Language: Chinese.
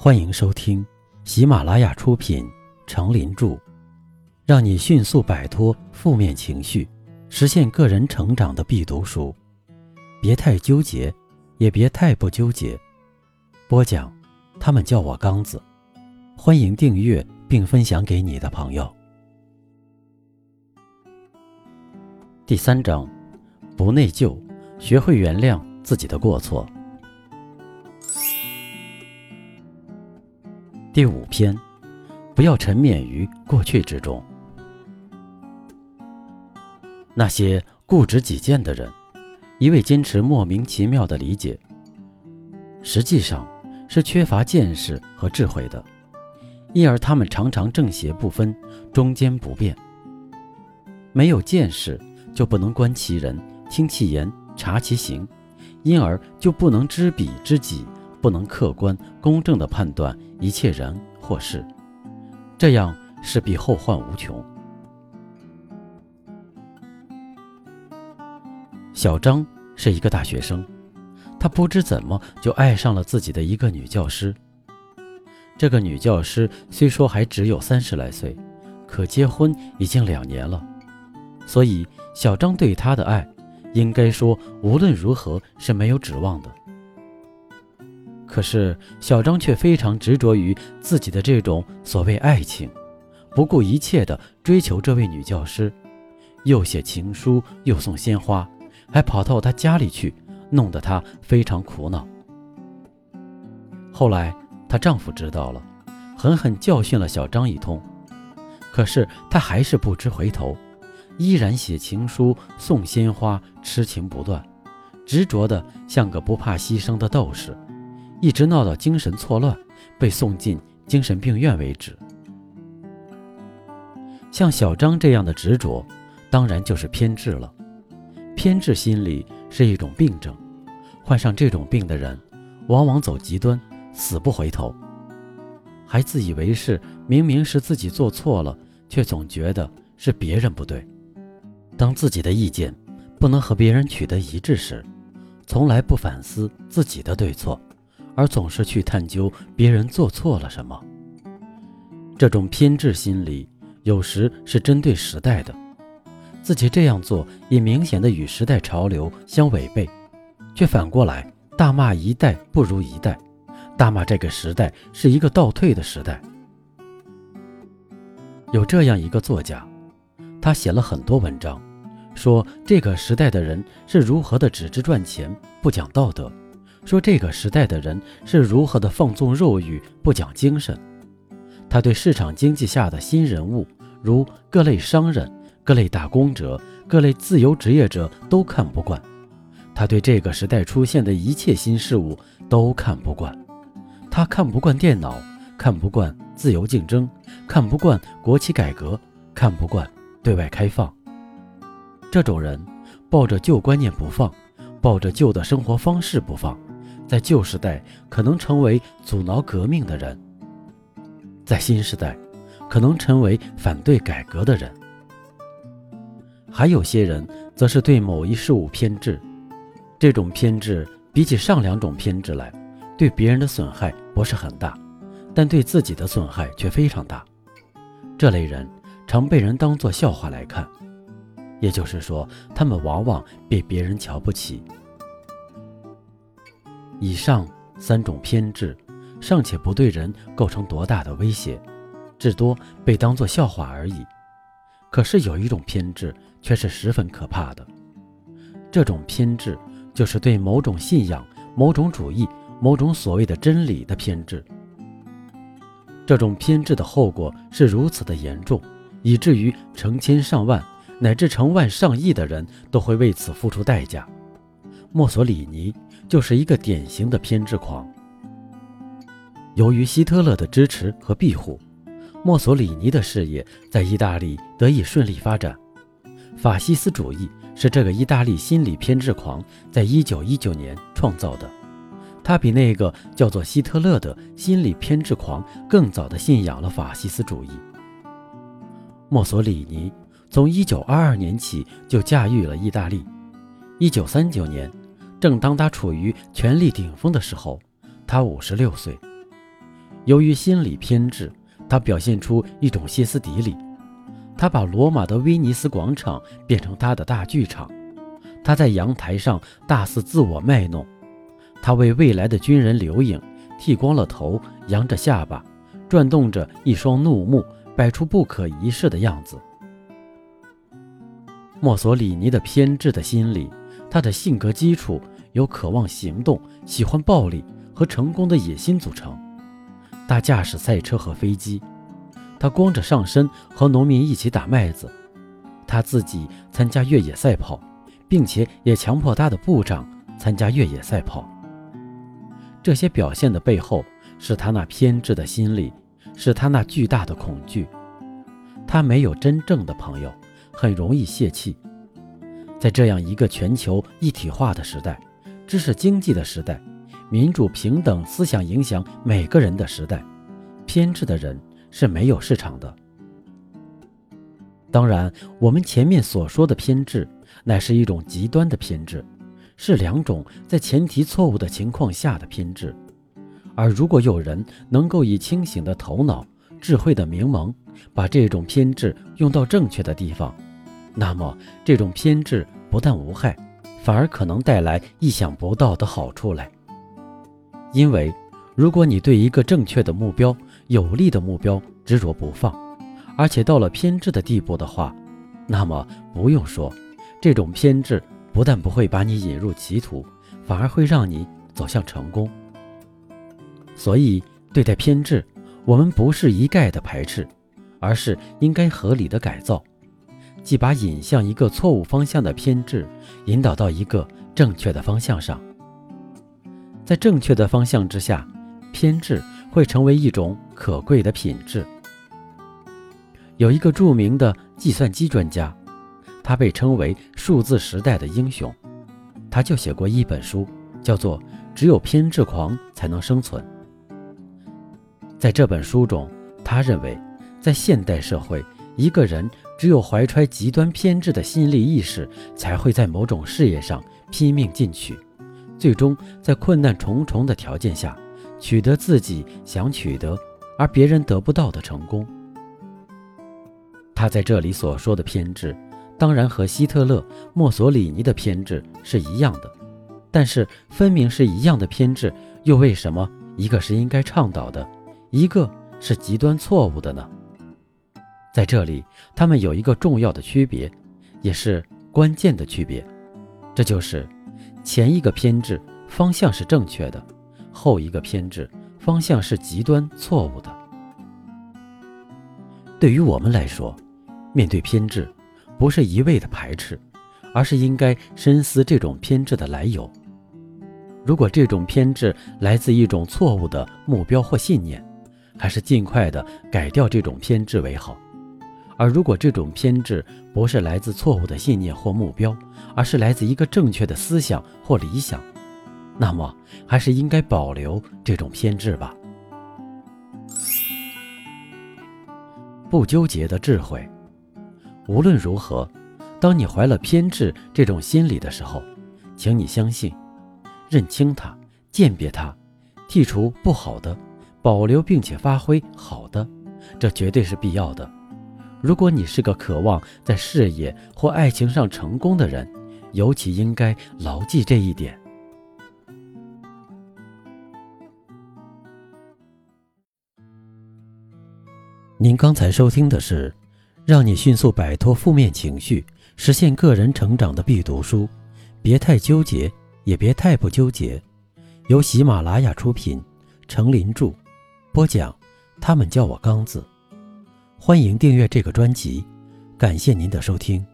欢迎收听喜马拉雅出品《成林著》，让你迅速摆脱负面情绪，实现个人成长的必读书。别太纠结，也别太不纠结。播讲，他们叫我刚子。欢迎订阅并分享给你的朋友。第三章，不内疚，学会原谅自己的过错。第五篇，不要沉湎于过去之中。那些固执己见的人，一味坚持莫名其妙的理解，实际上是缺乏见识和智慧的，因而他们常常正邪不分，中间不变。没有见识，就不能观其人，听其言，察其行，因而就不能知彼知己。不能客观公正地判断一切人或事，这样势必后患无穷。小张是一个大学生，他不知怎么就爱上了自己的一个女教师。这个女教师虽说还只有三十来岁，可结婚已经两年了，所以小张对她的爱，应该说无论如何是没有指望的。可是小张却非常执着于自己的这种所谓爱情，不顾一切地追求这位女教师，又写情书，又送鲜花，还跑到她家里去，弄得她非常苦恼。后来她丈夫知道了，狠狠教训了小张一通，可是她还是不知回头，依然写情书，送鲜花，痴情不断，执着的像个不怕牺牲的斗士。一直闹到精神错乱，被送进精神病院为止。像小张这样的执着，当然就是偏执了。偏执心理是一种病症，患上这种病的人，往往走极端，死不回头，还自以为是。明明是自己做错了，却总觉得是别人不对。当自己的意见不能和别人取得一致时，从来不反思自己的对错。而总是去探究别人做错了什么，这种偏执心理有时是针对时代的，自己这样做也明显的与时代潮流相违背，却反过来大骂一代不如一代，大骂这个时代是一个倒退的时代。有这样一个作家，他写了很多文章，说这个时代的人是如何的只知赚钱，不讲道德。说这个时代的人是如何的放纵肉欲，不讲精神。他对市场经济下的新人物，如各类商人、各类打工者、各类自由职业者都看不惯。他对这个时代出现的一切新事物都看不惯。他看不惯电脑，看不惯自由竞争，看不惯国企改革，看不惯对外开放。这种人抱着旧观念不放，抱着旧的生活方式不放。在旧时代可能成为阻挠革命的人，在新时代可能成为反对改革的人。还有些人则是对某一事物偏执，这种偏执比起上两种偏执来，对别人的损害不是很大，但对自己的损害却非常大。这类人常被人当作笑话来看，也就是说，他们往往被别人瞧不起。以上三种偏执，尚且不对人构成多大的威胁，至多被当作笑话而已。可是有一种偏执却是十分可怕的，这种偏执就是对某种信仰、某种主义、某种所谓的真理的偏执。这种偏执的后果是如此的严重，以至于成千上万乃至成万上亿的人都会为此付出代价。墨索里尼。就是一个典型的偏执狂。由于希特勒的支持和庇护，墨索里尼的事业在意大利得以顺利发展。法西斯主义是这个意大利心理偏执狂在一九一九年创造的。他比那个叫做希特勒的心理偏执狂更早地信仰了法西斯主义。墨索里尼从一九二二年起就驾驭了意大利。一九三九年。正当他处于权力顶峰的时候，他五十六岁。由于心理偏执，他表现出一种歇斯底里。他把罗马的威尼斯广场变成他的大剧场，他在阳台上大肆自我卖弄，他为未来的军人留影，剃光了头，扬着下巴，转动着一双怒目，摆出不可一世的样子。墨索里尼的偏执的心理，他的性格基础由渴望行动、喜欢暴力和成功的野心组成。他驾驶赛车和飞机。他光着上身和农民一起打麦子，他自己参加越野赛跑，并且也强迫他的部长参加越野赛跑。这些表现的背后是他那偏执的心理，是他那巨大的恐惧。他没有真正的朋友，很容易泄气。在这样一个全球一体化的时代，知识经济的时代，民主平等思想影响每个人的时代，偏执的人。是没有市场的。当然，我们前面所说的偏执，乃是一种极端的偏执，是两种在前提错误的情况下的偏执。而如果有人能够以清醒的头脑、智慧的明眸，把这种偏执用到正确的地方，那么这种偏执不但无害，反而可能带来意想不到的好处来。因为，如果你对一个正确的目标，有利的目标执着不放，而且到了偏执的地步的话，那么不用说，这种偏执不但不会把你引入歧途，反而会让你走向成功。所以，对待偏执，我们不是一概的排斥，而是应该合理的改造，即把引向一个错误方向的偏执引导到一个正确的方向上。在正确的方向之下，偏执。会成为一种可贵的品质。有一个著名的计算机专家，他被称为数字时代的英雄，他就写过一本书，叫做《只有偏执狂才能生存》。在这本书中，他认为，在现代社会，一个人只有怀揣极端偏执的心理意识，才会在某种事业上拼命进取，最终在困难重重的条件下。取得自己想取得而别人得不到的成功。他在这里所说的偏执，当然和希特勒、墨索里尼的偏执是一样的。但是，分明是一样的偏执，又为什么一个是应该倡导的，一个是极端错误的呢？在这里，他们有一个重要的区别，也是关键的区别，这就是前一个偏执方向是正确的。后一个偏执方向是极端错误的。对于我们来说，面对偏执，不是一味的排斥，而是应该深思这种偏执的来由。如果这种偏执来自一种错误的目标或信念，还是尽快的改掉这种偏执为好。而如果这种偏执不是来自错误的信念或目标，而是来自一个正确的思想或理想，那么，还是应该保留这种偏执吧。不纠结的智慧。无论如何，当你怀了偏执这种心理的时候，请你相信，认清它，鉴别它，剔除不好的，保留并且发挥好的，这绝对是必要的。如果你是个渴望在事业或爱情上成功的人，尤其应该牢记这一点。您刚才收听的是《让你迅速摆脱负面情绪，实现个人成长的必读书》，别太纠结，也别太不纠结。由喜马拉雅出品，程林著，播讲。他们叫我刚子。欢迎订阅这个专辑，感谢您的收听。